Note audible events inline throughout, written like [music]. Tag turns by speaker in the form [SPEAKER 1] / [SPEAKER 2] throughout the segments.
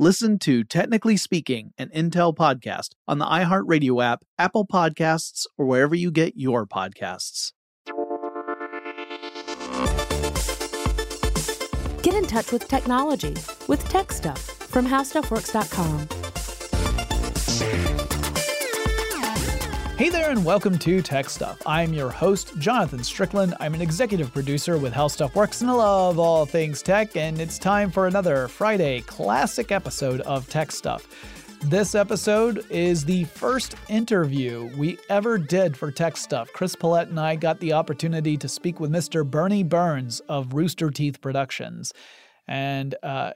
[SPEAKER 1] Listen to Technically Speaking, an Intel podcast on the iHeartRadio app, Apple Podcasts, or wherever you get your podcasts.
[SPEAKER 2] Get in touch with technology with Tech Stuff from HowStuffWorks.com.
[SPEAKER 3] Hey there, and welcome to Tech Stuff. I'm your host, Jonathan Strickland. I'm an executive producer with How Stuff Works, and I love all things tech. And it's time for another Friday classic episode of Tech Stuff. This episode is the first interview we ever did for Tech Stuff. Chris Pollette and I got the opportunity to speak with Mr. Burnie Burns of Rooster Teeth Productions. And uh,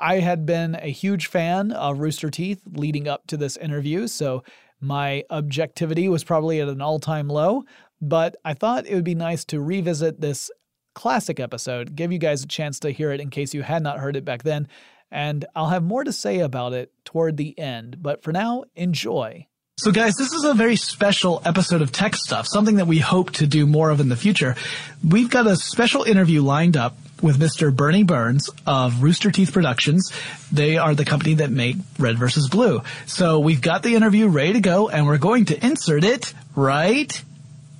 [SPEAKER 3] I had been a huge fan of Rooster Teeth leading up to this interview, so my objectivity was probably at an all time low, but I thought it would be nice to revisit this classic episode, give you guys a chance to hear it in case you had not heard it back then, and I'll have more to say about it toward the end. But for now, enjoy. So, guys, this is a very special episode of Tech Stuff, something that we hope to do more of in the future. We've got a special interview lined up with Mr. Burnie Burns of Rooster Teeth Productions. They are the company that make Red versus Blue. So we've got the interview ready to go and we're going to insert it right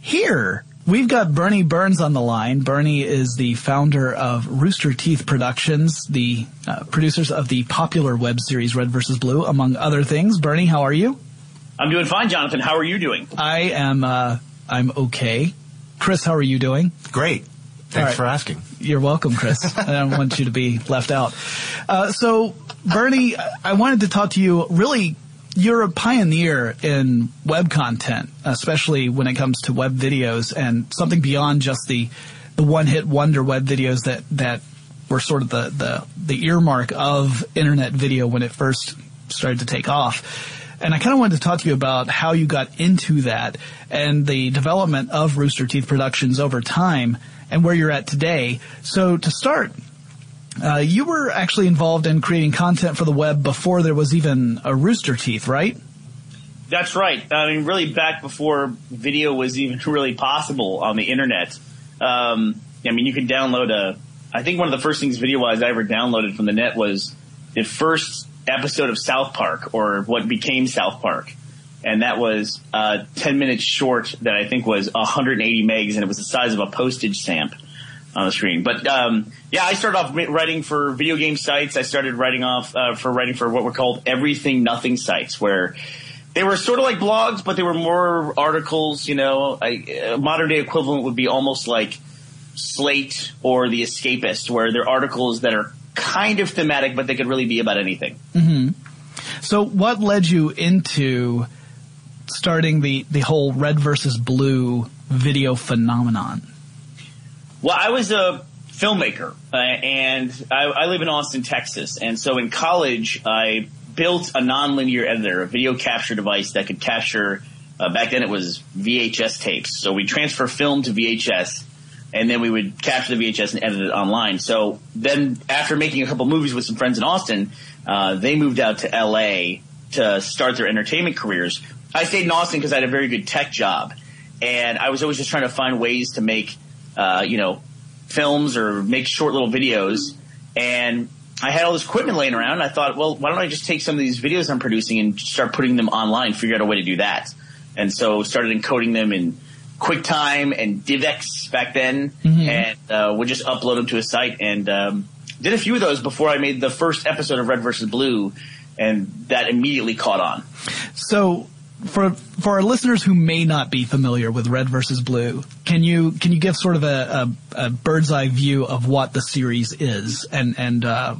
[SPEAKER 3] here. We've got Burnie Burns on the line. Burnie is the founder of Rooster Teeth Productions, the uh, producers of the popular web series Red versus Blue, among other things. Burnie, how are you?
[SPEAKER 4] I'm doing fine, Jonathan. How are you doing?
[SPEAKER 3] I am. Uh, I'm okay. Chris, how are you doing?
[SPEAKER 5] Great. Thanks right. for asking.
[SPEAKER 3] You're welcome, Chris. [laughs] I don't want you to be left out. Uh, so, Burnie, I wanted to talk to you. Really, you're a pioneer in web content, especially when it comes to web videos and something beyond just the the one hit wonder web videos that that were sort of the the the earmark of internet video when it first started to take off. And I kind of wanted to talk to you about how you got into that and the development of Rooster Teeth Productions over time and where you're at today. So to start, uh, you were actually involved in creating content for the web before there was even a Rooster Teeth, right?
[SPEAKER 4] That's right. I mean, really back before video was even [laughs] really possible on the internet. Um, I mean, you could download a. I think one of the first things video-wise I ever downloaded from the net was the first episode of South Park, or what became South Park. and that was a 10 minutes short that I think was 180 megs, and it was the size of a postage stamp on the screen. But um, yeah, I started off writing for video game sites. I started writing off uh, for writing for what were called everything nothing sites, where they were sort of like blogs, but they were more articles. You know, I, modern day equivalent would be almost like Slate or The Escapist, where they're articles that are kind of thematic, but they could really be about anything.
[SPEAKER 3] Mm-hmm. So, what led you into starting the the whole red versus blue video phenomenon?
[SPEAKER 4] Well, I was a filmmaker, uh, and I, I, live in Austin, Texas, and so in college I built a nonlinear editor, a video capture device that could capture. Uh, back then, it was VHS tapes, so we transfer film to VHS, and then we would capture the VHS and edit it online. So then, after making a couple movies with some friends in Austin, uh, they moved out to LA to start their entertainment careers. I stayed in Austin because I had a very good tech job, and I was always just trying to find ways to make, uh, you know, films or make short little videos. And I had all this equipment laying around. I thought, well, why don't I just take some of these videos I'm producing and start putting them online? Figure out a way to do that. And so started encoding them in QuickTime and DivX back then, mm-hmm. and uh, would just upload them to a site and um, did a few of those before I made the first episode of Red versus Blue, and that immediately caught on.
[SPEAKER 3] So for for our listeners who may not be familiar with Red versus Blue, can you can you give sort of a, a, a bird's eye view of what the series is and and uh,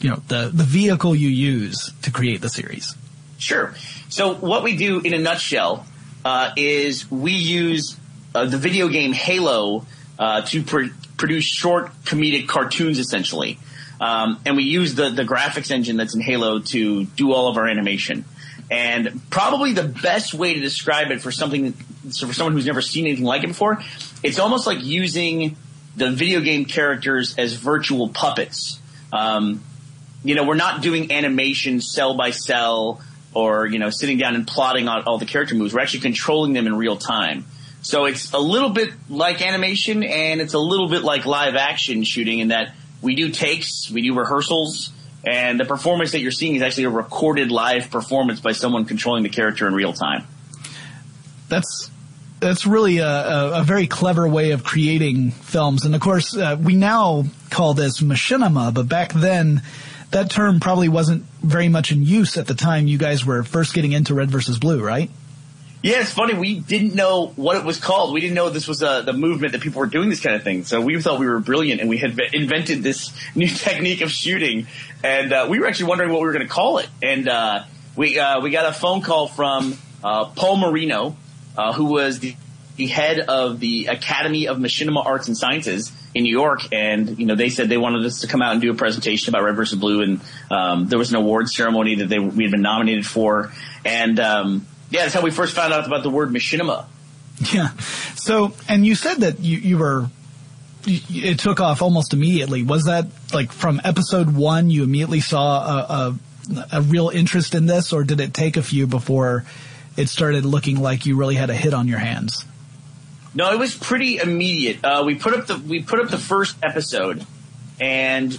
[SPEAKER 3] you know the the vehicle you use to create the series?
[SPEAKER 4] Sure. So what we do in a nutshell uh, is we use uh, the video game Halo uh, to pr- produce short comedic cartoons, essentially. Um, and we use the, the graphics engine that's in Halo to do all of our animation. And probably the best way to describe it for something, so for someone who's never seen anything like it before, it's almost like using the video game characters as virtual puppets. Um, you know, we're not doing animation cell by cell or, you know, sitting down and plotting out all the character moves. We're actually controlling them in real time. So it's a little bit like animation and it's a little bit like live action shooting in that we do takes, we do rehearsals, and the performance that you're seeing is actually a recorded live performance by someone controlling the character in real time.
[SPEAKER 3] That's that's really a, a, a very clever way of creating films, and of course, uh, we now call this machinima, but back then. That term probably wasn't very much in use at the time you guys were first getting into Red versus Blue, right?
[SPEAKER 4] Yeah, it's funny. We didn't know what it was called. We didn't know this was uh, the movement that people were doing this kind of thing. So we thought we were brilliant, and we had invented this [laughs] new technique of shooting. And uh, we were actually wondering what we were going to call it. And uh, we uh, we got a phone call from uh, Paul Marino, who was the, the head of the Academy of Machinima Arts and Sciences in New York, and you know they said they wanted us to come out and do a presentation about Red versus Blue, and um, there was an award ceremony that they we had been nominated for, and um, yeah, that's how we first found out about the word machinima.
[SPEAKER 3] Yeah. So, and you said that you, you were, it took off almost immediately. Was that like from episode one, you immediately saw a, a, a real interest in this, or did it take a few before it started looking like you really had a hit on your hands?
[SPEAKER 4] No, it was pretty immediate. Uh, we put up the we put up the first episode, and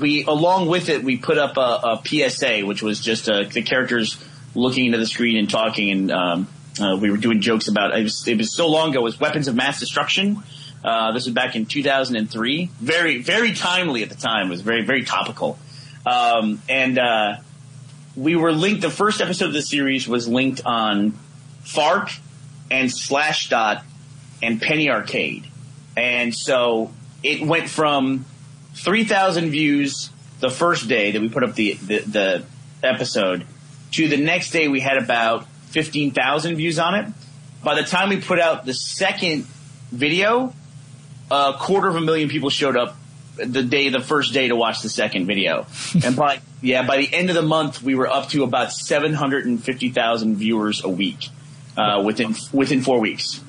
[SPEAKER 4] we along with it we put up a, a PSA, which was just uh, the characters looking into the screen and talking, and um, uh, we were doing jokes about it was, it was so long ago. It was weapons of mass destruction. Uh, this was back in 2003. Very, very timely at the time. It was very, very topical. Um, and uh, we were linked. The first episode of the series was linked on Fark and Slashdot and Penny Arcade, and so it went from 3,000 views the first day that we put up the, the, the episode to the next day we had about 15,000 views on it. By the time we put out the second video, a quarter of a million people showed up the day, the first day to watch the second video. [laughs] and by, yeah, by the end of the month, we were up to about 750,000 viewers a week, uh, within, within four weeks.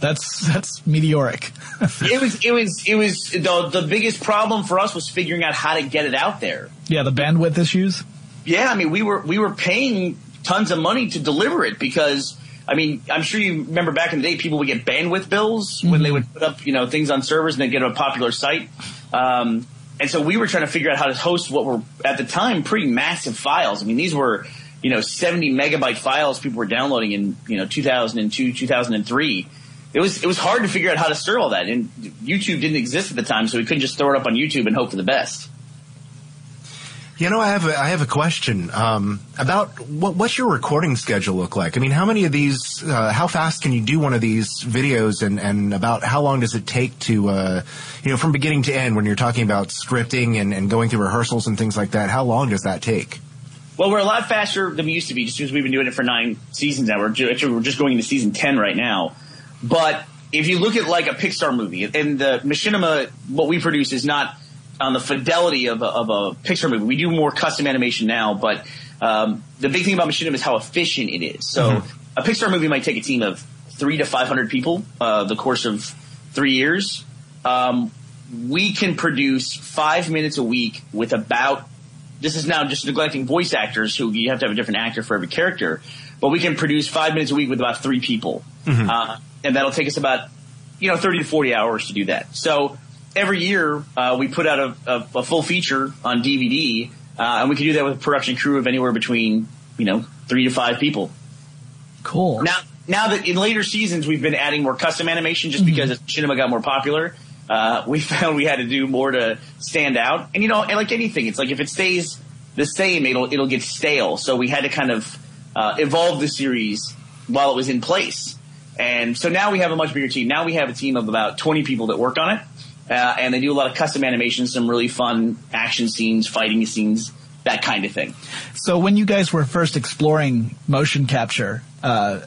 [SPEAKER 3] That's, that's meteoric.
[SPEAKER 4] it was, it was, it was, the, the biggest problem for us was figuring out how to get it out there.
[SPEAKER 3] Yeah, the bandwidth issues.
[SPEAKER 4] Yeah, I mean, we were we were paying tons of money to deliver it because I mean, I'm sure you remember back in the day, people would get bandwidth bills mm-hmm. when they would put up you know things on servers and they get a popular site. Um, and so we were trying to figure out how to host what were at the time pretty massive files. I mean, these were you know, 70 megabyte files people were downloading in, you know, 2002, 2003. It was, it was hard to figure out how to stir all that. And YouTube didn't exist at the time, so we couldn't just throw it up on YouTube and hope for the best.
[SPEAKER 5] You know, I have a, I have a question um, about what, what's your recording schedule look like? I mean, how many of these? Uh, how fast can you do one of these videos, and and about how long does it take to, uh, you know, from beginning to end when you're talking about scripting and, and going through rehearsals and things like that? How long does that take?
[SPEAKER 4] Well, we're a lot faster than we used to be, just because we've been doing it for nine seasons now. We're actually we're just going into season ten right now. But if you look at like a Pixar movie, and the machinima, what we produce is not on the fidelity of a, of a Pixar movie. We do more custom animation now, but um, the big thing about Machinima is how efficient it is. So mm-hmm. a Pixar movie might take a team of three to five hundred people uh, the course of three years. Um, we can produce five minutes a week with about. This is now just neglecting voice actors, who you have to have a different actor for every character. But we can produce five minutes a week with about three people, mm-hmm. uh, and that'll take us about you know thirty to forty hours to do that. So every year uh, we put out a, a, a, full feature on DVD, uh, and we can do that with a production crew of anywhere between you know three to five people.
[SPEAKER 3] Cool.
[SPEAKER 4] Now, now that in later seasons we've been adding more custom animation just mm-hmm. because machinima got more popular. Uh, [laughs] we found we had to do more to stand out, and you know, and like anything, it's like if it stays the same, it'll it'll get stale. So we had to kind of uh, evolve the series while it was in place. And so now we have a much bigger team. Now we have a team of about 20 people that work on it. Uh, and they do a lot of custom animations, some really fun action scenes, fighting scenes, that kind of thing.
[SPEAKER 3] So when you guys were first exploring motion capture, uh,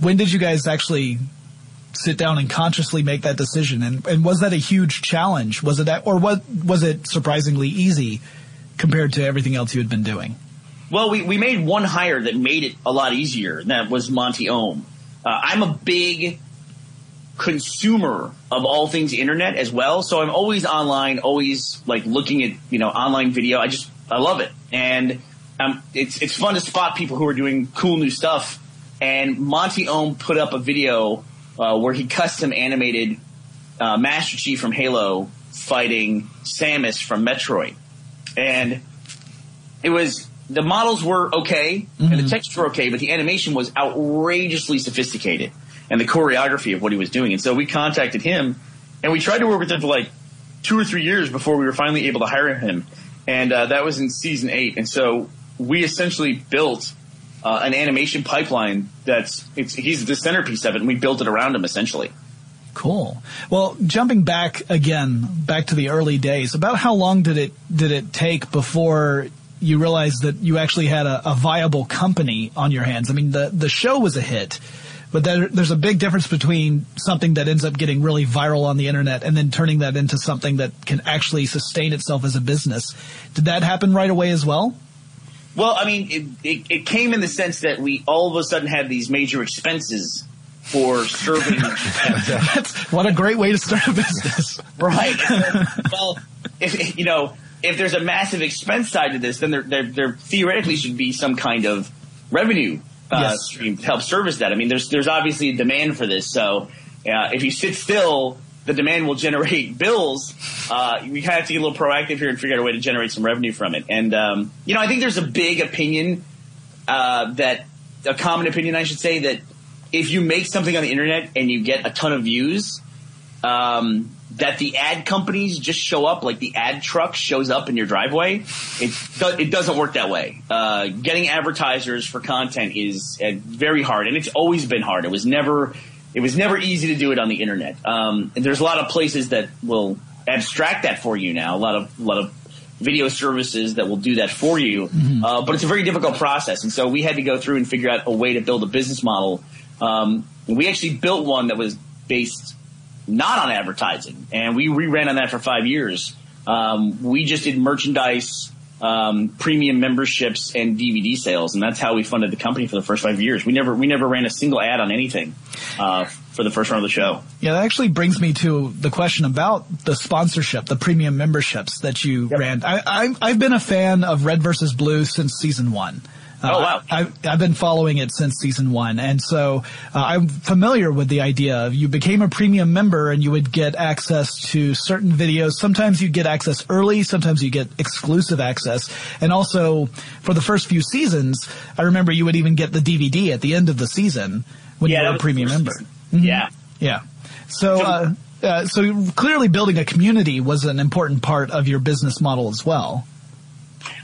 [SPEAKER 3] when did you guys actually sit down and consciously make that decision? And, and was that a huge challenge? Was it that, or was was it surprisingly easy compared to everything else you had been doing?
[SPEAKER 4] Well, we, we made one hire that made it a lot easier. And that was Monty Oum. Uh, I'm a big consumer of all things internet as well. So I'm always online, always like looking at, you know, online video. I just, I love it. And um, it's, it's fun to spot people who are doing cool new stuff. And Monty Oum put up a video uh, where he custom animated uh, Master Chief from Halo fighting Samus from Metroid. And it was, the models were okay mm-hmm. and the mm-hmm. text were okay, but the animation was outrageously sophisticated and the choreography of what he was doing. And so we contacted him and we tried to work with him for like two or three years before we were finally able to hire him. And uh, that was in season eight. And so we essentially built uh, an animation pipeline that's he's the centerpiece of it, and we built it around him essentially.
[SPEAKER 3] Cool. Well, jumping back again, back to the early days, about how long did it did it take before you realized that you actually had a, a viable company on your hands? I mean, the the show was a hit but there, there's a big difference between something that ends up getting really viral on the internet and then turning that into something that can actually sustain itself as a business. Did that happen right away as well?
[SPEAKER 4] Well, I mean, it, it, it came in the sense that we all of a sudden had these major expenses for serving. [laughs]
[SPEAKER 3] what a great way to start a business, [laughs]
[SPEAKER 4] right? well, if you know, if there's a massive expense side to this, then there, there, there theoretically should be some kind of revenue uh, yes. stream to help service that. I mean, there's there's obviously a demand for this. So uh, if you sit still, the demand will generate [laughs] bills. Uh, we kind of have to get a little proactive here and figure out a way to generate some revenue from it. And um, you know, I think there's a big opinion uh, that a common opinion, I should say, that if you make something on the internet and you get a ton of views, um, that the ad companies just show up like the ad truck shows up in your driveway. It it doesn't work that way. Uh, getting advertisers for content is uh, very hard, and it's always been hard. It was never it was never easy to do it on the internet. Um, and there's a lot of places that will abstract that for you now. A lot of a lot of video services that will do that for you, mm-hmm. uh, but it's a very difficult process. And so we had to go through and figure out a way to build a business model. Um, we actually built one that was based not on advertising, and we reran on that for five years. Um, we just did merchandise, um, premium memberships, and DVD sales, and that's how we funded the company for the first five years. We never we never ran a single ad on anything uh, for the first run of the show.
[SPEAKER 3] Yeah, that actually brings me to the question about the sponsorship, the premium memberships that you yep. ran. I, I've been a fan of Red versus Blue since season one.
[SPEAKER 4] Oh wow!
[SPEAKER 3] I, have been following it since season one, and so uh, I'm familiar with the idea of you became a premium member and you would get access to certain videos. Sometimes you get access early, sometimes you get exclusive access, and also for the first few seasons, I remember you would even get the DVD at the end of the season when
[SPEAKER 4] yeah,
[SPEAKER 3] you were a premium member.
[SPEAKER 4] Mm-hmm. Yeah,
[SPEAKER 3] yeah. So. Uh, uh, so clearly building a community was an important part of your business model as well.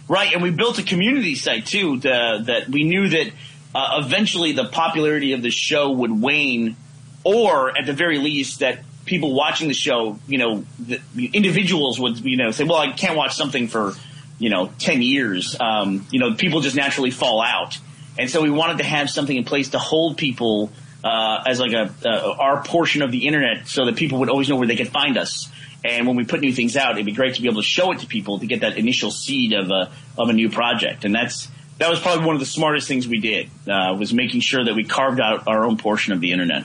[SPEAKER 4] Right, and we built a community site too the, that we knew that uh, eventually the popularity of the show would wane, or at the very least that people watching the show, you know, the, individuals would, you know, say, well, I can't watch something for, you know, 10 years. Um, you know, people just naturally fall out. And so we wanted to have something in place to hold people uh, as like a uh, our portion of the internet, so that people would always know where they could find us. And when we put new things out, it'd be great to be able to show it to people to get that initial seed of a of a new project. And that's that was probably one of the smartest things we did uh, was making sure that we carved out our own portion of the internet.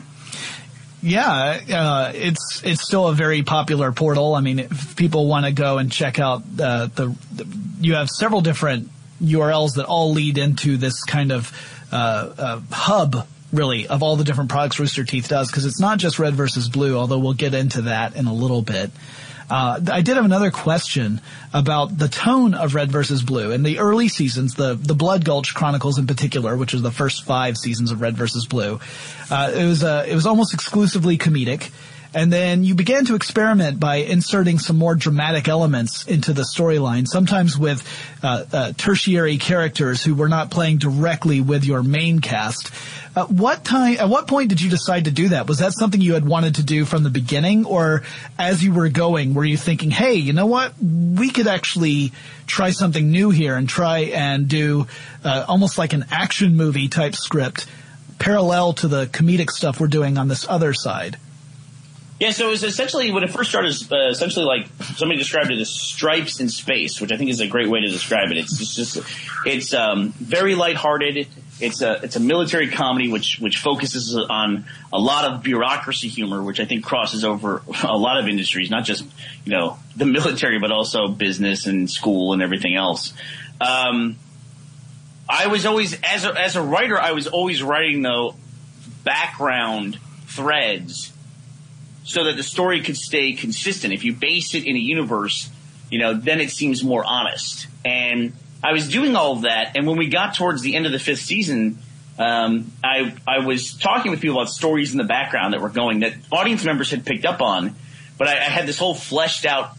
[SPEAKER 3] Yeah, uh, it's it's still a very popular portal. I mean, if people want to go and check out uh, the, the, you have several different URLs that all lead into this kind of uh, uh hub really of all the different products Rooster Teeth does because it's not just red versus blue, although we'll get into that in a little bit. Uh, I did have another question about the tone of Red versus Blue. In the early seasons, the the Blood Gulch Chronicles in particular, which was the first five seasons of Red versus Blue, uh, it was uh, it was almost exclusively comedic. And then you began to experiment by inserting some more dramatic elements into the storyline, sometimes with uh, uh, tertiary characters who were not playing directly with your main cast. What time? At what point did you decide to do that? Was that something you had wanted to do from the beginning, or as you were going, were you thinking, "Hey, you know what? We could actually try something new here and try and do uh, almost like an action movie type script, parallel to the comedic stuff we're doing on this other side."
[SPEAKER 4] Yeah, so it was essentially when it first started. Uh, essentially, like somebody described it as stripes in space, which I think is a great way to describe it. It's just, just it's um, very lighthearted. It's a it's a military comedy which which focuses on a lot of bureaucracy humor, which I think crosses over a lot of industries, not just you know the military, but also business and school and everything else. Um, I was always as a, as a writer, I was always writing the background threads so that the story could stay consistent. If you base it in a universe, you know, then it seems more honest. And I was doing all of that, and when we got towards the end of the fifth season, um, I I was talking with people about stories in the background that were going that audience members had picked up on, but I, I had this whole fleshed out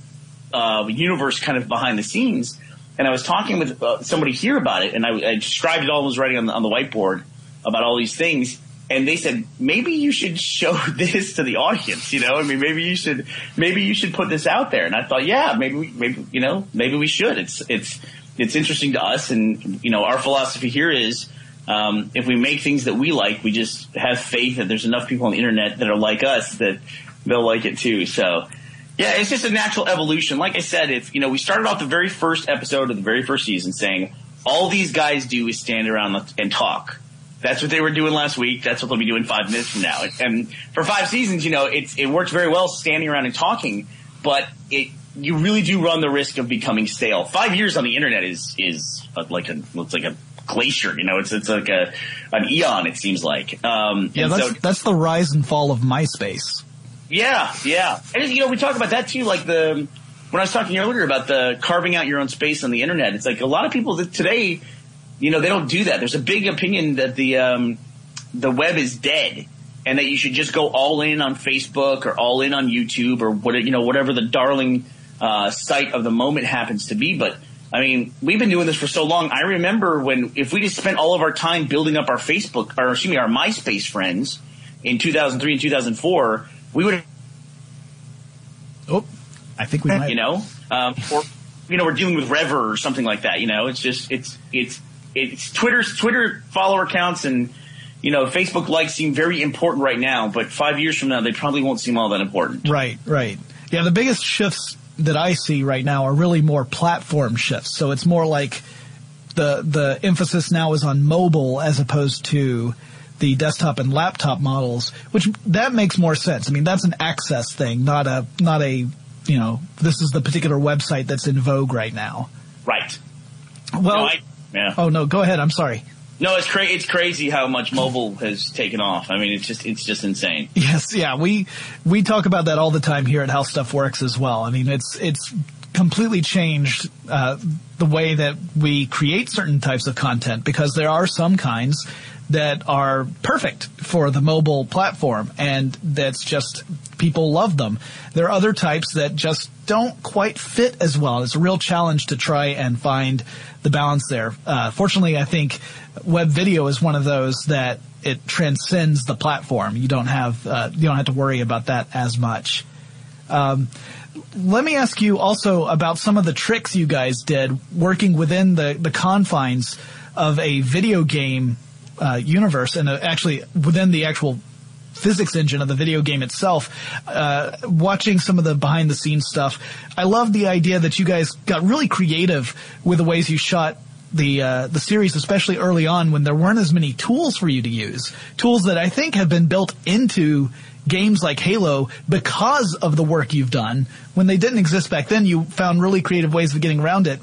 [SPEAKER 4] uh, universe kind of behind the scenes. And I was talking with uh, somebody here about it, and I, I described it all. I was writing on the, on the whiteboard about all these things, and they said maybe you should show [laughs] this to the audience. You know, I mean, maybe you should maybe you should put this out there. And I thought, yeah, maybe we, maybe you know maybe we should. It's it's it's interesting to us, and you know, our philosophy here is. Um, if we make things that we like, we just have faith that there's enough people on the internet that are like us that they'll like it too. So, yeah, it's just a natural evolution. Like I said, if you know, we started off the very first episode of the very first season saying all these guys do is stand around and talk. That's what they were doing last week. That's what they'll be doing five minutes from now. And for five seasons, you know, it's, it works very well standing around and talking, but it, you really do run the risk of becoming stale. Five years on the internet is, is like a, it's like a glacier, you know, it's, it's like a, an eon, it seems like. Um,
[SPEAKER 3] yeah, that's, so, that's the rise and fall of MySpace.
[SPEAKER 4] Yeah, yeah. And, you know, we talk about that too, like the, when I was talking earlier about the carving out your own space on the internet, it's like a lot of people that today, you know, they don't do that. There's a big opinion that the um, the web is dead and that you should just go all in on Facebook or all in on YouTube or what you know whatever the darling uh, site of the moment happens to be. But I mean, we've been doing this for so long. I remember when if we just spent all of our time building up our Facebook or excuse me our MySpace friends in 2003 and 2004, we would.
[SPEAKER 3] Oh, I think we might.
[SPEAKER 4] You know, um, or you know, we're dealing with Revver or something like that. You know, it's just it's it's it's Twitter's Twitter follower counts and you know Facebook likes seem very important right now, but five years from now they probably won't seem all that important.
[SPEAKER 3] Right, right. Yeah, the biggest shifts that I see right now are really more platform shifts. So it's more like the the emphasis now is on mobile as opposed to the desktop and laptop models, which that makes more sense. I mean, that's an access thing, not a not a you know this is the particular website that's in vogue right now.
[SPEAKER 4] Right.
[SPEAKER 3] Well, no, I,
[SPEAKER 4] Yeah.
[SPEAKER 3] Oh no, go ahead. I'm sorry.
[SPEAKER 4] No, it's cra- it's crazy how much mobile has taken off. I mean, it's just it's just insane.
[SPEAKER 3] Yes, yeah, we we talk about that all the time here at How Stuff Works as well. I mean, it's it's completely changed uh, the way that we create certain types of content because there are some kinds that are perfect for the mobile platform and that's just people love them. There are other types that just don't quite fit as well. It's a real challenge to try and find the balance there. Uh, fortunately, I think web video is one of those that it transcends the platform. You don't have uh, you don't have to worry about that as much. Um, let me ask you also about some of the tricks you guys did working within the, the confines of a video game uh, universe and uh, actually within the actual physics engine of the video game itself. Uh, watching some of the behind the scenes stuff, I love the idea that you guys got really creative with the ways you shot the uh, the series, especially early on when there weren't as many tools for you to use. Tools that I think have been built into games like Halo because of the work you've done. When they didn't exist back then, you found really creative ways of getting around it.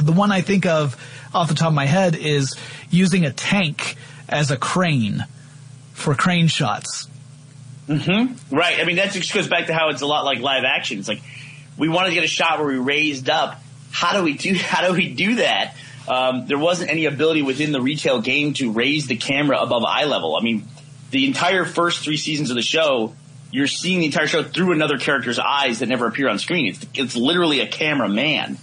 [SPEAKER 3] The one I think of off the top of my head is using a tank as a crane for crane shots.
[SPEAKER 4] Mm-hmm. Right. I mean, that just goes back to how it's a lot like live action. It's like we wanted to get a shot where we raised up. How do we do? [laughs] How do we do that? Um, there wasn't any ability within the retail game to raise the camera above eye level. I mean, the entire first three seasons of the show, you're seeing the entire show through another character's eyes that never appear on screen. It's it's literally a cameraman.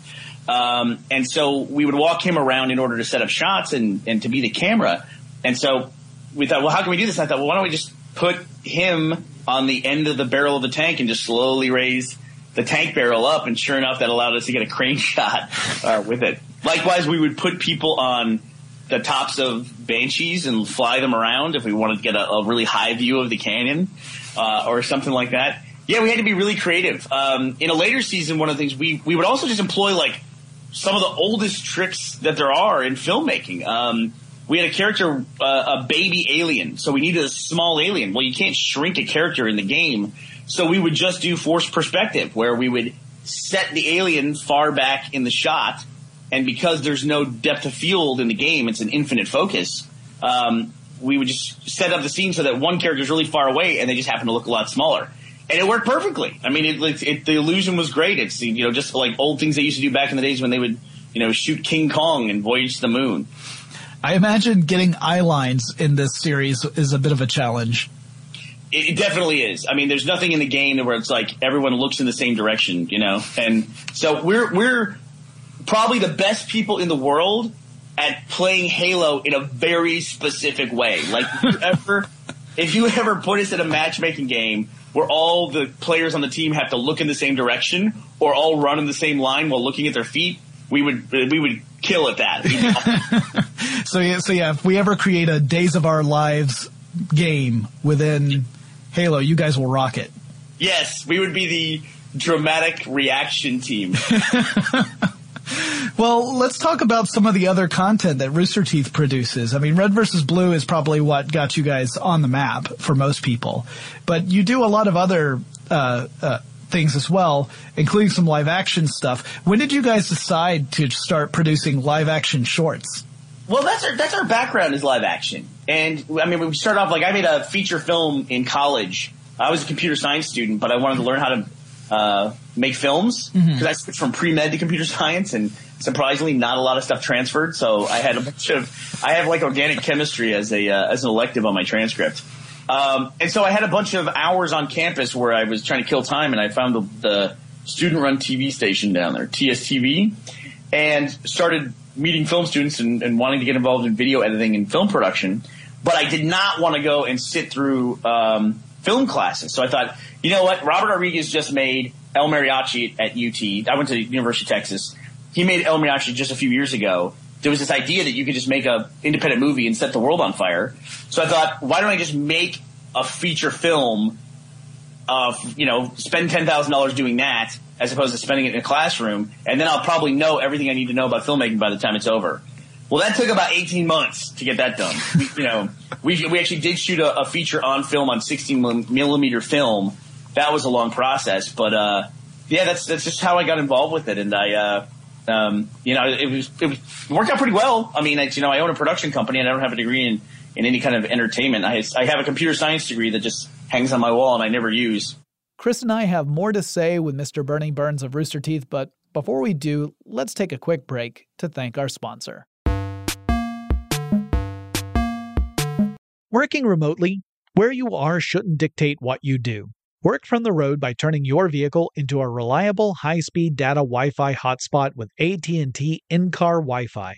[SPEAKER 4] Um, and so we would walk him around in order to set up shots and, and to be the camera. And so we thought, well, how can we do this? And I thought, well, why don't we just put him on the end of the barrel of the tank and just slowly raise the tank barrel up? And sure enough, that allowed us to get a crane [laughs] shot uh, with it. Likewise, we would put people on the tops of banshees and fly them around if we wanted to get a, a really high view of the canyon uh, or something like that. Yeah, we had to be really creative. Um, in a later season, one of the things we we would also just employ like some of the oldest tricks that there are in filmmaking. Um, we had a character, uh, a baby alien, so we needed a small alien. Well, you can't shrink a character in the game, so we would just do forced perspective, where we would set the alien far back in the shot, and because there's no depth of field in the game, it's an infinite focus. Um, we would just set up the scene so that one character is really far away, and they just happen to look a lot smaller and it worked perfectly. I mean, it, it, it, the illusion was great. It's you know just like old things they used to do back in the days when they would you know shoot King Kong and voyage to the moon.
[SPEAKER 3] I imagine getting eye lines in this series is a bit of a challenge.
[SPEAKER 4] It, it definitely is. I mean, there's nothing in the game where it's like everyone looks in the same direction, you know. And so we're we're probably the best people in the world at playing Halo in a very specific way. Like if you [laughs] ever if you ever put us in a matchmaking game where all the players on the team have to look in the same direction or all run in the same line while looking at their feet, we would we would kill at that. [laughs]
[SPEAKER 3] so yeah, so yeah, if we ever create a Days of Our Lives game within Halo, you guys will rock it.
[SPEAKER 4] Yes, we would be the dramatic reaction team. [laughs]
[SPEAKER 3] Well, let's talk about some of the other content that Rooster Teeth produces. I mean, Red versus Blue is probably what got you guys on the map for most people, but you do a lot of other uh, uh, things as well, including some live action stuff. When did you guys decide to start producing live action shorts?
[SPEAKER 4] Well, that's our that's our background is live action, and I mean, we started off like I made a feature film in college. I was a computer science student, but I wanted to learn how to uh, make films because mm-hmm. I switched from pre med to computer science, and surprisingly, not a lot of stuff transferred. So I had a bunch of I have like organic chemistry as a uh, as an elective on my transcript. Um, and so I had a bunch of hours on campus where I was trying to kill time, and I found the, the student-run TV station down there, TSTV, and started meeting film students and, and, wanting to get involved in video editing and film production. But I did not want to go and sit through um, film classes. So I thought, you know what? Robert Rodriguez just made El Mariachi at UT. I went to the University of Texas. He made El Mariachi just a few years ago. There was this idea that you could just make a independent movie and set the world on fire. So I thought, why don't I just make a feature film of, you know, spend $10,000 doing that as opposed to spending it in a classroom, and then I'll probably know everything I need to know about filmmaking by the time it's over. Well, that took about 18 months to get that done. We, you know, [laughs] we, we actually did shoot a, a, feature on film on 16 millimeter film. That was a long process, but, uh, yeah, that's, that's just how I got involved with it. And I, uh, um, you know, it was, it was it worked out pretty well. I mean, you know, I own a production company and I don't have a degree in, in any kind of entertainment. I, I have a computer science degree that just hangs on my wall and I never use.
[SPEAKER 3] Chris and I have more to say with Mr. Burning Burns of Rooster Teeth, but before we do, let's take a quick break to thank our sponsor. Working remotely, where you are shouldn't dictate what you do. Work from the road by turning your vehicle into a reliable high-speed data Wi-Fi hotspot with AT&T in-car Wi-Fi.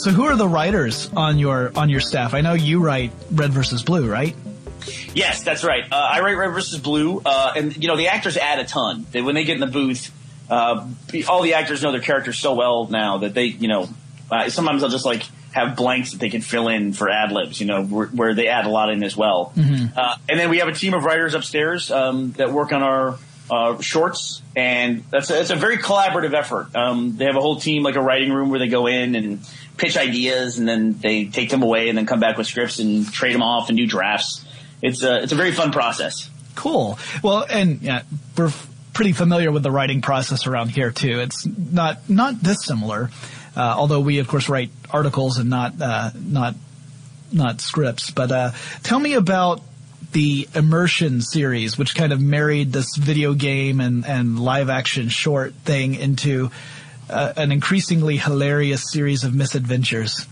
[SPEAKER 3] So who are the writers on your on your staff? I know you write Red versus Blue, right?
[SPEAKER 4] Yes, that's right. Uh, I write Red versus Blue, uh, and you know the actors add a ton. They, when they get in the booth, uh, all the actors know their characters so well now that they, you know, uh, sometimes they'll just like have blanks that they can fill in for ad libs, you know, where, where, they add a lot in as well. Mm-hmm. Uh, and then we have a team of writers upstairs um, that work on our uh, shorts, and that's a, it's a very collaborative effort. Um, they have a whole team, like a writing room, where they go in and pitch ideas, and then they take them away, and then come back with scripts and trade them off and do drafts. It's a it's a very fun process.
[SPEAKER 3] Cool. Well, and yeah, we're pretty familiar with the writing process around here too. It's not not dissimilar, uh, although we of course write articles and not uh, not not scripts. But uh, tell me about the Immersion series, which kind of married this video game and, and live action short thing into uh, an increasingly hilarious series of misadventures.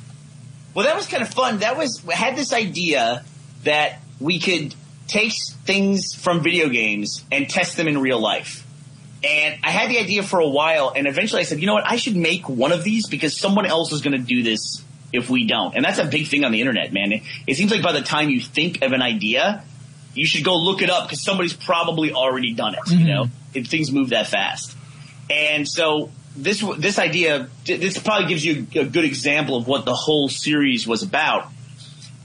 [SPEAKER 4] Well, that was kind of fun. That was had this idea that we could take things from video games and test them in real life. And I had the idea for a while, and eventually I said, you know what, I should make one of these because someone else is going to do this if we don't. And that's a big thing on the internet, man. It, it seems like by the time you think of an idea, you should go look it up because somebody's probably already done it. Mm-hmm. You know, if things move that fast. And so this this idea this probably gives you a good example of what the whole series was about.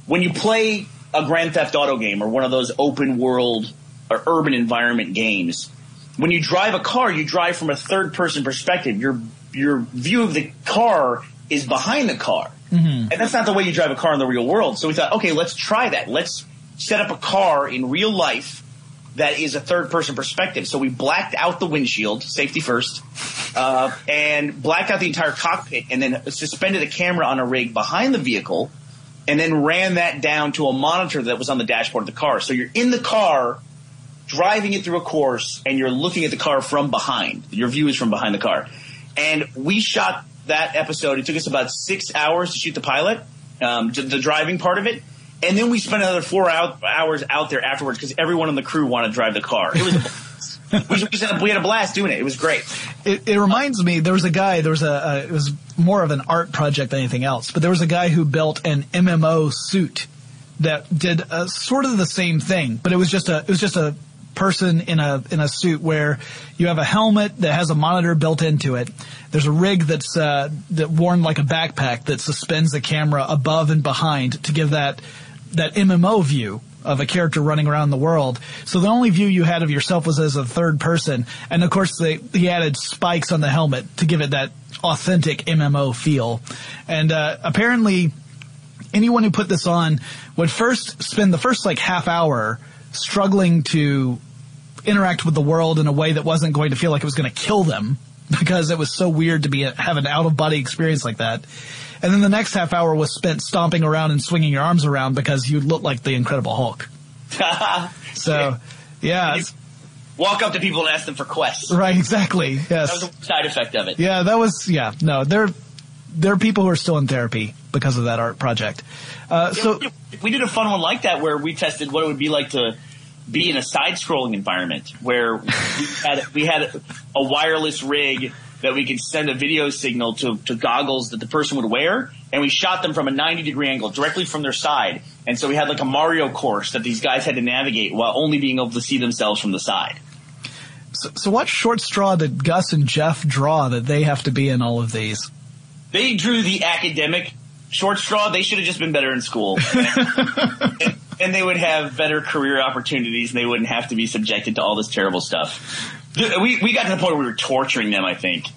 [SPEAKER 4] When you play a Grand Theft Auto game or one of those open world or urban environment games, when you drive a car, you drive from a third person perspective. Your your view of the car is behind the car. Mm-hmm. And that's not the way you drive a car in the real world. So we thought, okay, let's try that. Let's set up a car in real life that is a third person perspective. So we blacked out the windshield, safety first, uh, and blacked out the entire cockpit and then suspended a camera on a rig behind the vehicle and then ran that down to a monitor that was on the dashboard of the car. So you're in the car driving it through a course and you're looking at the car from behind. Your view is from behind the car. And we shot that episode. It took us about six hours to shoot the pilot, um, the driving part of it. And then we spent another four out, hours out there afterwards because everyone on the crew wanted to drive the car. It was we, we, had a blast doing it. It was great.
[SPEAKER 3] It, it reminds me. There was a guy. There was a, a. It was more of an art project than anything else. But there was a guy who built an MMO suit that did a, sort of the same thing. But it was just a. It was just a person in a in a suit where you have a helmet that has a monitor built into it. There's a rig that's uh, that worn like a backpack that suspends the camera above and behind to give that that MMO view of a character running around the world. So the only view you had of yourself was as a third person. And of course, they, he added spikes on the helmet to give it that authentic MMO feel. And uh, apparently, anyone who put this on would first spend the first like half hour struggling to interact with the world in a way that wasn't going to feel like it was going to kill them [laughs] because it was so weird to be have an out of body experience like that. And then the next half hour was spent stomping around and swinging your arms around because you looked like the Incredible Hulk. [laughs] so, yeah.
[SPEAKER 4] Walk up to people and ask them for quests.
[SPEAKER 3] Right, exactly. Yes. That
[SPEAKER 4] was a side effect of it.
[SPEAKER 3] Yeah, that was, yeah, no, there, there are people who are still in therapy because of that art project. Uh, so.
[SPEAKER 4] we did a fun one like that where we tested what it would be like to be in a side-scrolling environment where we had, we had a wireless rig that we could send a video signal to, to goggles that the person would wear, and we shot them from a 90 degree angle directly from their side. And so we had like a Mario course that these guys had to navigate while only being able to see themselves from the side.
[SPEAKER 3] So, so what short straw did Gus and Geoff draw that they have to be in all of these?
[SPEAKER 4] They drew the academic short straw. They should have just been better in school. [laughs] and, and they would have better career opportunities and they wouldn't have to be subjected to all this terrible stuff we, we got to the point where we were torturing them, I think.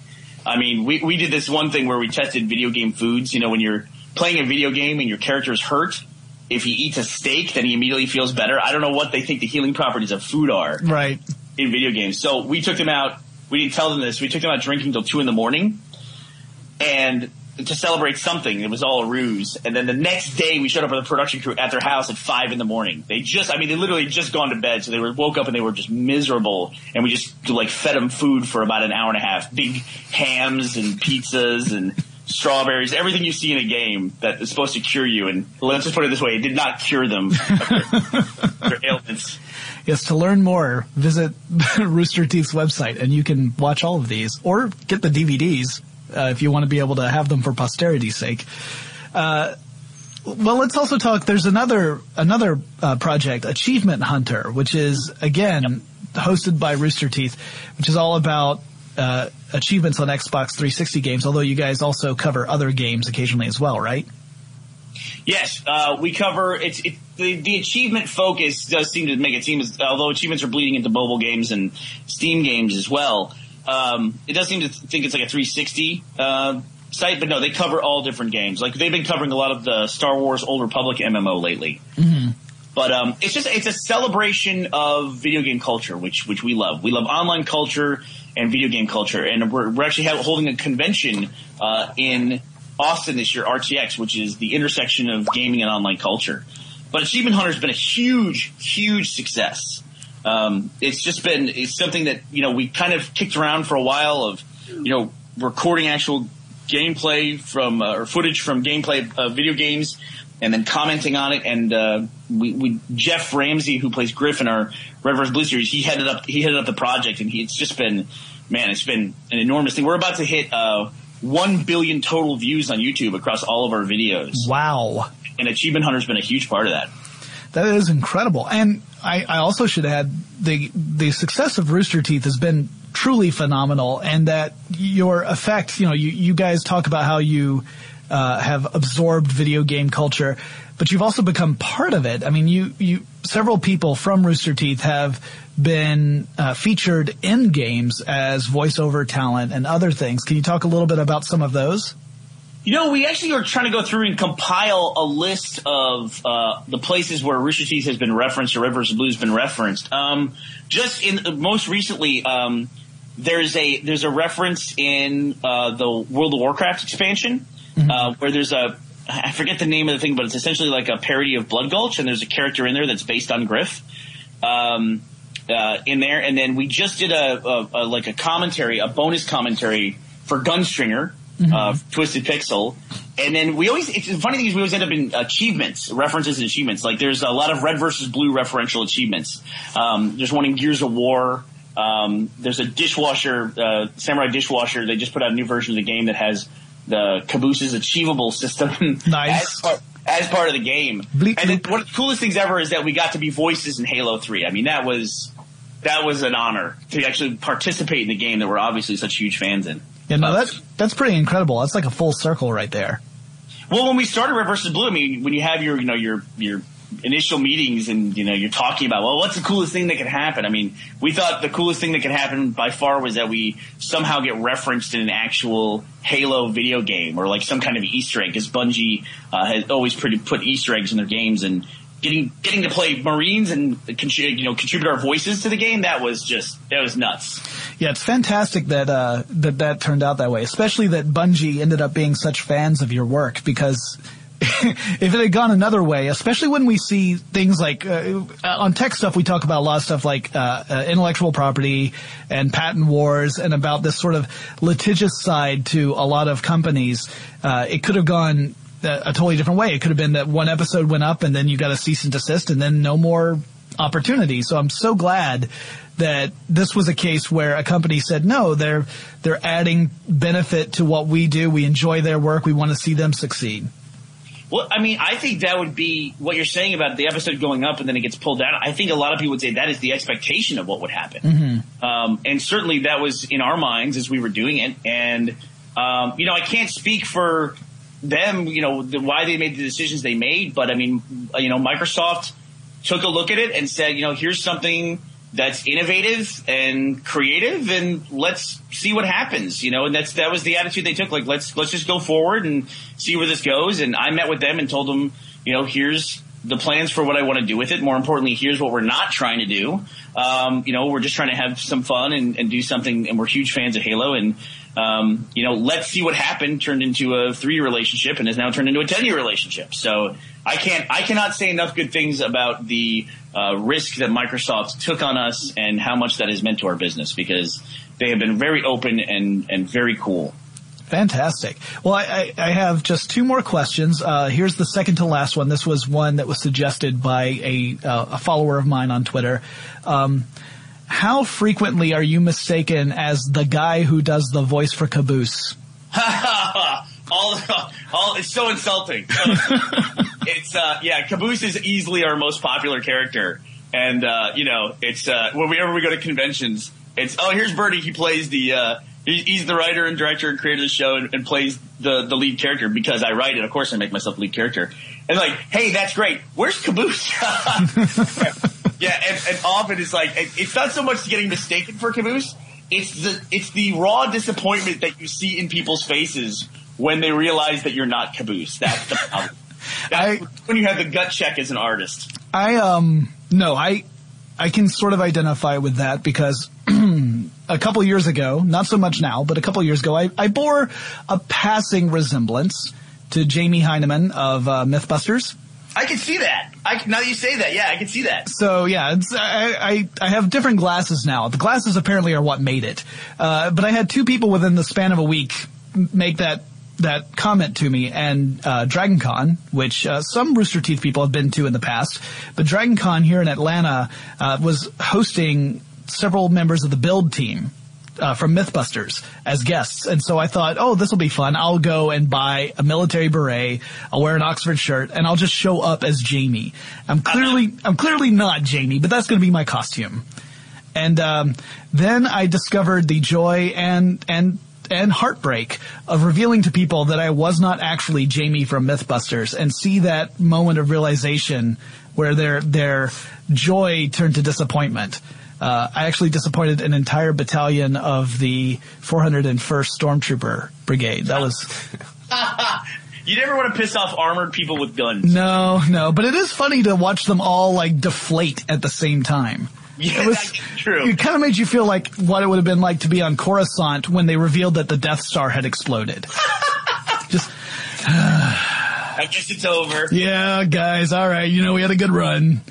[SPEAKER 4] I mean, we, we did this one thing where we tested video game foods. You know, when you're playing a video game and your character is hurt, if he eats a steak, then he immediately feels better. I don't know what they think the healing properties of food are.
[SPEAKER 3] Right.
[SPEAKER 4] In video games. So we took them out. We didn't tell them this. We took them out drinking till two in the morning. And to celebrate something. It was all a ruse. And then the next day we showed up with a production crew at their house at five in the morning. They just, I mean, they literally just gone to bed. So they were woke up and they were just miserable. And we just like fed them food for about an hour and a half. Big hams and pizzas and strawberries, everything you see in a game that is supposed to cure you. And let's just put it this way. It did not cure them [laughs] their ailments.
[SPEAKER 3] Yes, to learn more, visit [laughs] Rooster Teeth's website and you can watch all of these or get the DVDs uh, if you want to be able to have them for posterity's sake. Uh, well, let's also talk. There's another another uh, project, Achievement Hunter, which is again hosted by Rooster Teeth, which is all about uh, achievements on Xbox 360 games. Although you guys also cover other games occasionally as well, right?
[SPEAKER 4] Yes, uh, we cover it's it, the the achievement focus does seem to make it seem as although achievements are bleeding into mobile games and Steam games as well. Um, it does seem to think it's like a 360 uh, site, but no, they cover all different games. Like they've been covering a lot of the Star Wars Old Republic MMO lately. Mm-hmm. But um, it's just it's a celebration of video game culture, which which we love. We love online culture and video game culture, and we're we're actually holding a convention uh, in Austin this year, RTX, which is the intersection of gaming and online culture. But Achievement Hunter has been a huge, huge success. Um, it's just been it's something that you know we kind of kicked around for a while of you know recording actual gameplay from uh, or footage from gameplay uh, video games and then commenting on it. And uh, we, we, Geoff Ramsey, who plays Griffin, our Red vs Blue series, he headed up he headed up the project, and he, it's just been man, it's been an enormous thing. We're about to hit uh, one billion total views on YouTube across all of our videos.
[SPEAKER 3] Wow!
[SPEAKER 4] And Achievement Hunter's been a huge part of that.
[SPEAKER 3] That is incredible. And I, I also should add the the success of Rooster Teeth has been truly phenomenal, and that your effect. You know, you you guys talk about how you uh, have absorbed video game culture, but you've also become part of it. I mean, you you several people from Rooster Teeth have been uh, featured in games as voiceover talent and other things. Can you talk a little bit about some of those?
[SPEAKER 4] You know, we actually are trying to go through and compile a list of uh, the places where Rooster Teeth has been referenced or Rivers vs. Blue has been referenced. Um, just in most recently, um, there's a there's a reference in uh, the World of Warcraft expansion mm-hmm. uh, where there's a I forget the name of the thing, but it's essentially like a parody of Blood Gulch, and there's a character in there that's based on Grif. Um, uh, in there, and then we just did a, a, a, like a commentary, a bonus commentary for Gunstringer, mm-hmm. uh, Twisted Pixel, and then we always it's the funny thing is we always end up in achievements, references and achievements. Like there's a lot of Red versus Blue referential achievements. Um, there's one in Gears of War. Um, there's a dishwasher, uh, samurai dishwasher. They just put out a new version of the game that has the Caboose's achievable system. [laughs]
[SPEAKER 3] Nice.
[SPEAKER 4] as, part, as part of the game. And one of the coolest things ever is that we got to be voices in Halo 3. I mean, that was that was an honor to actually participate in the game that we're obviously such huge fans in.
[SPEAKER 3] Yeah, no, that's that's pretty incredible. That's like a full circle right there.
[SPEAKER 4] Well, when we started Red versus Blue, I mean, when you have your, you know, your your initial meetings and you know you're talking about well what's the coolest thing that could happen i mean we thought the coolest thing that could happen by far was that we somehow get referenced in an actual halo video game or like some kind of easter egg because bungie uh, has always pretty put easter eggs in their games and getting getting to play Marines and you know contribute our voices to the game that was just that was nuts.
[SPEAKER 3] Yeah, it's fantastic that uh, that that turned out that way, especially that Bungie ended up being such fans of your work because. [laughs] if it had gone another way, especially when we see things like uh, on tech stuff, we talk about a lot of stuff like uh, uh intellectual property and patent wars, and about this sort of litigious side to a lot of companies. Uh, it could have gone a totally different way. It could have been that one episode went up and then you got a cease and desist and then no more opportunity. So I'm so glad that this was a case where a company said, no, they're, they're adding benefit to what we do. We enjoy their work. We want to see them succeed.
[SPEAKER 4] Well, I mean, I think that would be what you're saying about the episode going up and then it gets pulled down. I think a lot of people would say that is the expectation of what would happen. Mm-hmm. Um, and certainly that was in our minds as we were doing it. And, um, you know, I can't speak for them, you know, the, why they made the decisions they made. But I mean, you know, Microsoft took a look at it and said, you know, here's something that's innovative and creative and let's see what happens, you know, and that's, that was the attitude they took. Like, let's, let's just go forward and see where this goes. And I met with them and told them, you know, here's the plans for what I want to do with it. More importantly, here's what we're not trying to do. Um, you know, we're just trying to have some fun and, and do something. And we're huge fans of Halo and, um, you know, let's see what happened turned into a three year relationship and has now turned into a 10 year relationship. So I can't, I cannot say enough good things about the uh, risk that Microsoft took on us and how much that has meant to our business because they have been very open and, and very cool.
[SPEAKER 3] Fantastic. Well, I, I, have just two more questions. Uh, here's the second to last one. This was one that was suggested by a, uh, a follower of mine on Twitter. Um, how frequently are you mistaken as the guy who does the voice for Caboose? [laughs]
[SPEAKER 4] all, all, it's so insulting. [laughs] it's, uh, yeah, Caboose is easily our most popular character. And, uh, you know, it's, uh, whenever we go to conventions, it's, oh, here's Burnie. He plays the, uh, he's the writer and director and creator of the show and, and, plays the, the lead character because I write it. Of course I make myself lead character. And like, hey, that's great. Where's Caboose? [laughs] Yeah, and, and often it's like it's not so much getting mistaken for Caboose. It's the it's the raw disappointment that you see in people's faces when they realize that you're not Caboose. That's the problem. [laughs] That's I, when you have the gut check as an artist.
[SPEAKER 3] I um no, I I can sort of identify with that because [clears throat] a couple years ago, not so much now, but a couple years ago, I, I bore a passing resemblance to Jamie Hyneman of uh, MythBusters.
[SPEAKER 4] I can see that. I, now that you say that, yeah, I can see that.
[SPEAKER 3] So yeah, I, I, I have different glasses now. The glasses apparently are what made it. Uh, but I had two people within the span of a week make that that comment to me and uh, Dragon Con, which uh, some Rooster Teeth people have been to in the past, but Dragon Con here in Atlanta uh, was hosting several members of the build team uh, from MythBusters as guests, and so I thought, oh, this will be fun. I'll go and buy a military beret. I'll wear an Oxford shirt, and I'll just show up as Jamie. I'm clearly, I'm clearly not Jamie, but that's going to be my costume. And um, then I discovered the joy and and and heartbreak of revealing to people that I was not actually Jamie from MythBusters, and see that moment of realization where their their joy turned to disappointment. Uh, I actually disappointed an entire battalion of the 401st Stormtrooper Brigade. That was [laughs]
[SPEAKER 4] you never want to piss off armored people with guns.
[SPEAKER 3] No, no, but it is funny to watch them all like deflate at the same time.
[SPEAKER 4] Yeah,
[SPEAKER 3] It was-
[SPEAKER 4] that's true.
[SPEAKER 3] It kind of made you feel like what it would have been like to be on Coruscant when they revealed that the Death Star had exploded. [laughs] Just, [sighs]
[SPEAKER 4] I guess it's over.
[SPEAKER 3] yeah, guys, all right, you know, we had a good run.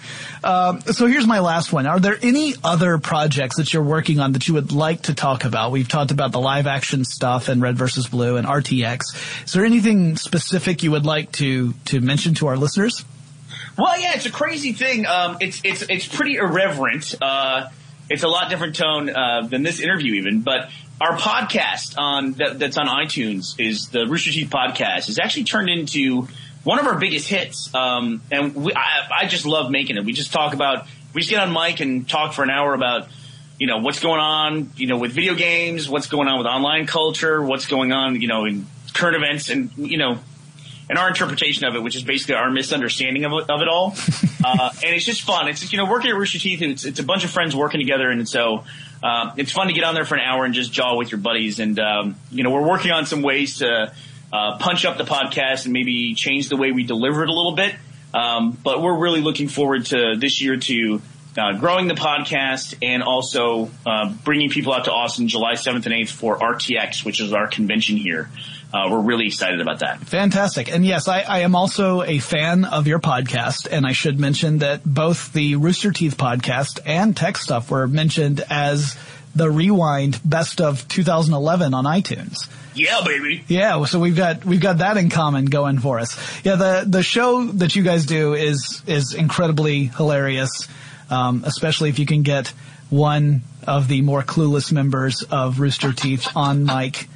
[SPEAKER 3] Um, so here's my last one. Are there any other projects that you're working on that you would like to talk about? We've talked about the live action stuff and Red versus Blue and RTX. Is there anything specific you would like to, to mention to our listeners?
[SPEAKER 4] Well, yeah, it's a crazy thing. Um, it's it's it's pretty irreverent. Uh, it's a lot different tone uh, than this interview, even. But our podcast on that, that's on iTunes is the Rooster Teeth podcast. is actually turned into one of our biggest hits, um, and we, I, I just love making it. We just talk about we just get on mic and talk for an hour about you know what's going on, you know, with video games, what's going on with online culture, what's going on, you know, in current events, and you know and our interpretation of it, which is basically our misunderstanding of it, of it all. [laughs] uh, and it's just fun. It's you know working at Rooster Teeth. It's, it's a bunch of friends working together, and so uh, it's fun to get on there for an hour and just jaw with your buddies. And um, you know we're working on some ways to uh, punch up the podcast and maybe change the way we deliver it a little bit. Um, but we're really looking forward to this year to. Uh, growing the podcast and also uh, bringing people out to Austin July 7th and 8th for RTX, which is our convention here. Uh, we're really excited about that.
[SPEAKER 3] Fantastic. And yes, I, I am also a fan of your podcast. And I should mention that both the Rooster Teeth podcast and Tech Stuff were mentioned as the Rewind Best of 2011 on iTunes.
[SPEAKER 4] Yeah, baby.
[SPEAKER 3] Yeah, so we've got we've got that in common going for us. Yeah, the the show that you guys do is is incredibly hilarious, um, especially if you can get one of the more clueless members of Rooster Teeth on mic.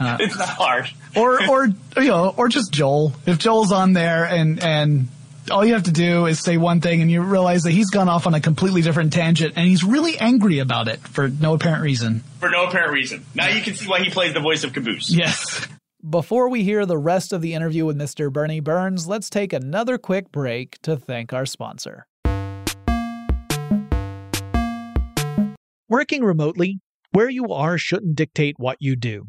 [SPEAKER 3] Uh,
[SPEAKER 4] It's not hard.
[SPEAKER 3] or or you know, or just Joel. If Joel's on there and and all you have to do is say one thing and you realize that he's gone off on a completely different tangent and he's really angry about it for no apparent reason.
[SPEAKER 4] For no apparent reason. Now you can see why he plays the voice of Caboose.
[SPEAKER 3] Yes. Before we hear the rest of the interview with Mr. Burnie Burns, let's take another quick break to thank our sponsor. Working remotely, where you are shouldn't dictate what you do.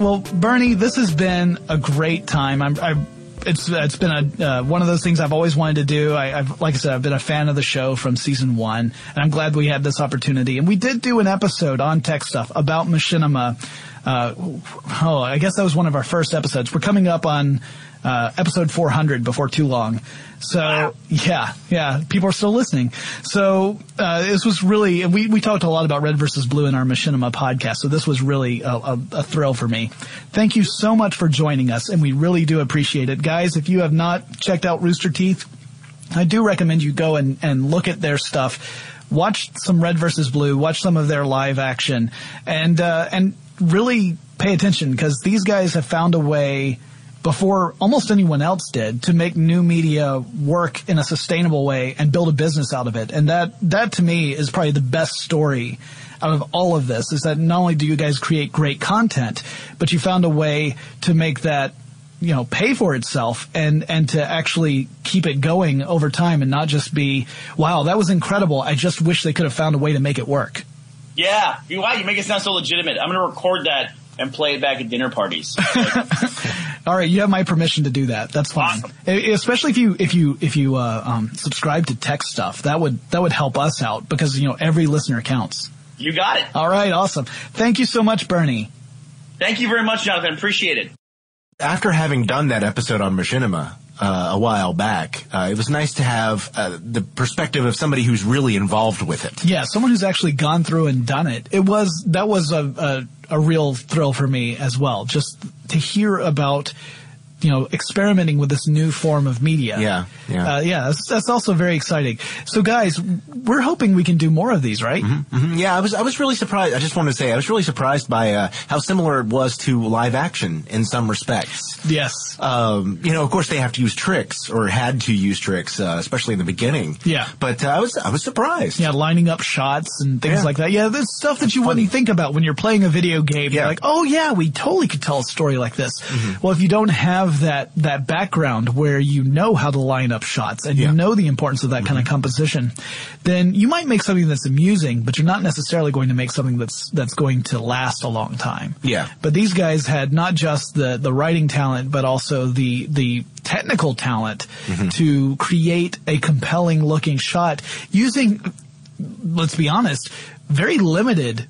[SPEAKER 3] Well, Burnie, this has been a great time. I'm, I've, it's it's been a uh, one of those things I've always wanted to do. I, have like I said, I've been a fan of the show from season one, and I'm glad we had this opportunity. And we did do an episode on tech stuff about machinima. Uh, oh, I guess that was one of our first episodes. We're coming up on uh, episode 400 before too long. So wow. yeah, yeah, people are still listening. So uh, this was really we we talked a lot about red versus blue in our Machinima podcast. So this was really a, a, a thrill for me. Thank you so much for joining us, and we really do appreciate it, guys. If you have not checked out Rooster Teeth, I do recommend you go and and look at their stuff. Watch some Red versus Blue. Watch some of their live action, and uh, and really pay attention because these guys have found a way before almost anyone else did to make new media work in a sustainable way and build a business out of it. And that, that to me is probably the best story out of all of this is that not only do you guys create great content, but you found a way to make that you know pay for itself and and to actually keep it going over time and not just be wow that was incredible. I just wish they could have found a way to make it work.
[SPEAKER 4] Yeah. Wow you make it sound so legitimate. I'm going to record that and play it back at dinner parties [laughs]
[SPEAKER 3] All right, you have my permission to do that. That's fine.
[SPEAKER 4] Awesome.
[SPEAKER 3] Especially if you if you if you uh, um, subscribe to tech stuff, that would that would help us out because you know every listener counts.
[SPEAKER 4] You got it.
[SPEAKER 3] All right, awesome. Thank you so much, Burnie.
[SPEAKER 4] Thank you very much, Jonathan. Appreciate it.
[SPEAKER 5] After having done that episode on Machinima, uh, a while back. Uh, it was nice to have uh, the perspective of somebody who's really involved with it.
[SPEAKER 3] Yeah, someone who's actually gone through and done it. It was that was a, a a real thrill for me as well. Just to hear about you know, experimenting with this new form of media.
[SPEAKER 5] Yeah,
[SPEAKER 3] yeah, uh, yeah. That's, that's, also very exciting. So, guys, we're hoping we can do more of these, right?
[SPEAKER 5] Mm-hmm, mm-hmm. Yeah, I was, I was really surprised. I just wanted to say, I was really surprised by uh, how similar it was to live action in some respects.
[SPEAKER 3] Yes.
[SPEAKER 5] Um, you know, of course, they have to use tricks or had to use tricks, uh, especially in the beginning.
[SPEAKER 3] Yeah.
[SPEAKER 5] But uh, I was, I was surprised.
[SPEAKER 3] Yeah, lining up shots and things yeah. like that. Yeah, there's stuff that you wouldn't think about when you're playing a video game. Yeah. You're like, oh yeah, we totally could tell a story like this. Mm-hmm. Well, if you don't have that that background where you know how to line up shots and yeah. you know the importance of that mm-hmm. kind of composition, then you might make something that's amusing, but you're not necessarily going to make something that's that's going to last a long time.
[SPEAKER 5] Yeah.
[SPEAKER 3] But these guys had not just the the writing talent, but also the the technical talent mm-hmm. to create a compelling looking shot using let's be honest, very limited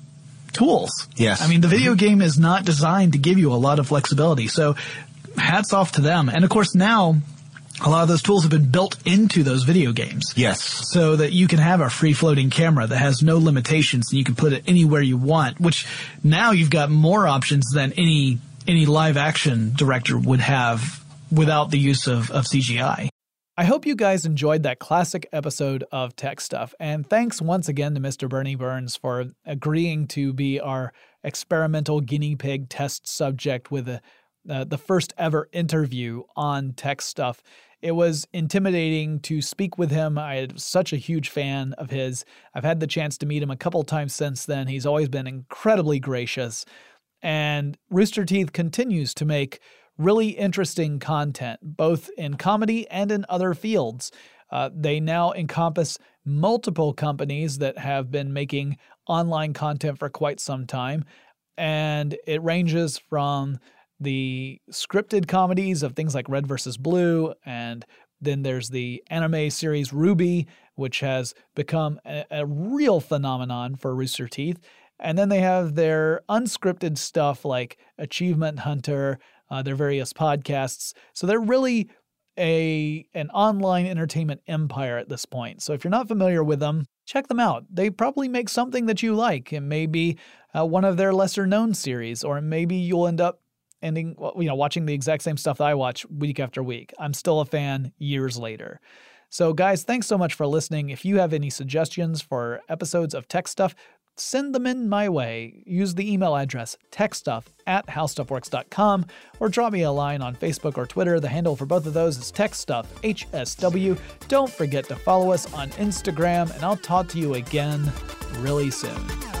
[SPEAKER 3] tools.
[SPEAKER 5] Yes.
[SPEAKER 3] I mean, the video mm-hmm. game is not designed to give you a lot of flexibility. So hats off to them. And of course now, a lot of those tools have been built into those video games.
[SPEAKER 5] Yes.
[SPEAKER 3] So that you can have a free floating camera that has no limitations and you can put it anywhere you want, which now you've got more options than any, any live action director would have without the use of, of CGI. I hope you guys enjoyed that classic episode of Tech Stuff. And thanks once again to Mr. Burnie Burns for agreeing to be our experimental guinea pig test subject with a uh, the first ever interview on tech stuff. It was intimidating to speak with him. I am such a huge fan of his. I've had the chance to meet him a couple times since then. He's always been incredibly gracious. And Rooster Teeth continues to make really interesting content, both in comedy and in other fields. Uh, they now encompass multiple companies that have been making online content for quite some time. And it ranges from the scripted comedies of things like Red versus Blue, and then there's the anime series RWBY, which has become a, a real phenomenon for Rooster Teeth. And then they have their unscripted stuff like Achievement Hunter, uh, their various podcasts. So they're really a an online entertainment empire at this point. So if you're not familiar with them, check them out. They probably make something that you like. It may be uh, one of their lesser known series, or maybe you'll end up ending, you know, watching the exact same stuff that I watch week after week. I'm still a fan years later. So, guys, thanks so much for listening. If you have any suggestions for episodes of tech stuff, send them in my way. Use the email address techstuff at howstuffworks.com or drop me a line on Facebook or Twitter. The handle for both of those is techstuff, HSW. Don't forget to follow us on Instagram, and I'll talk to you again really soon.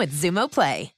[SPEAKER 6] with Xumo Play.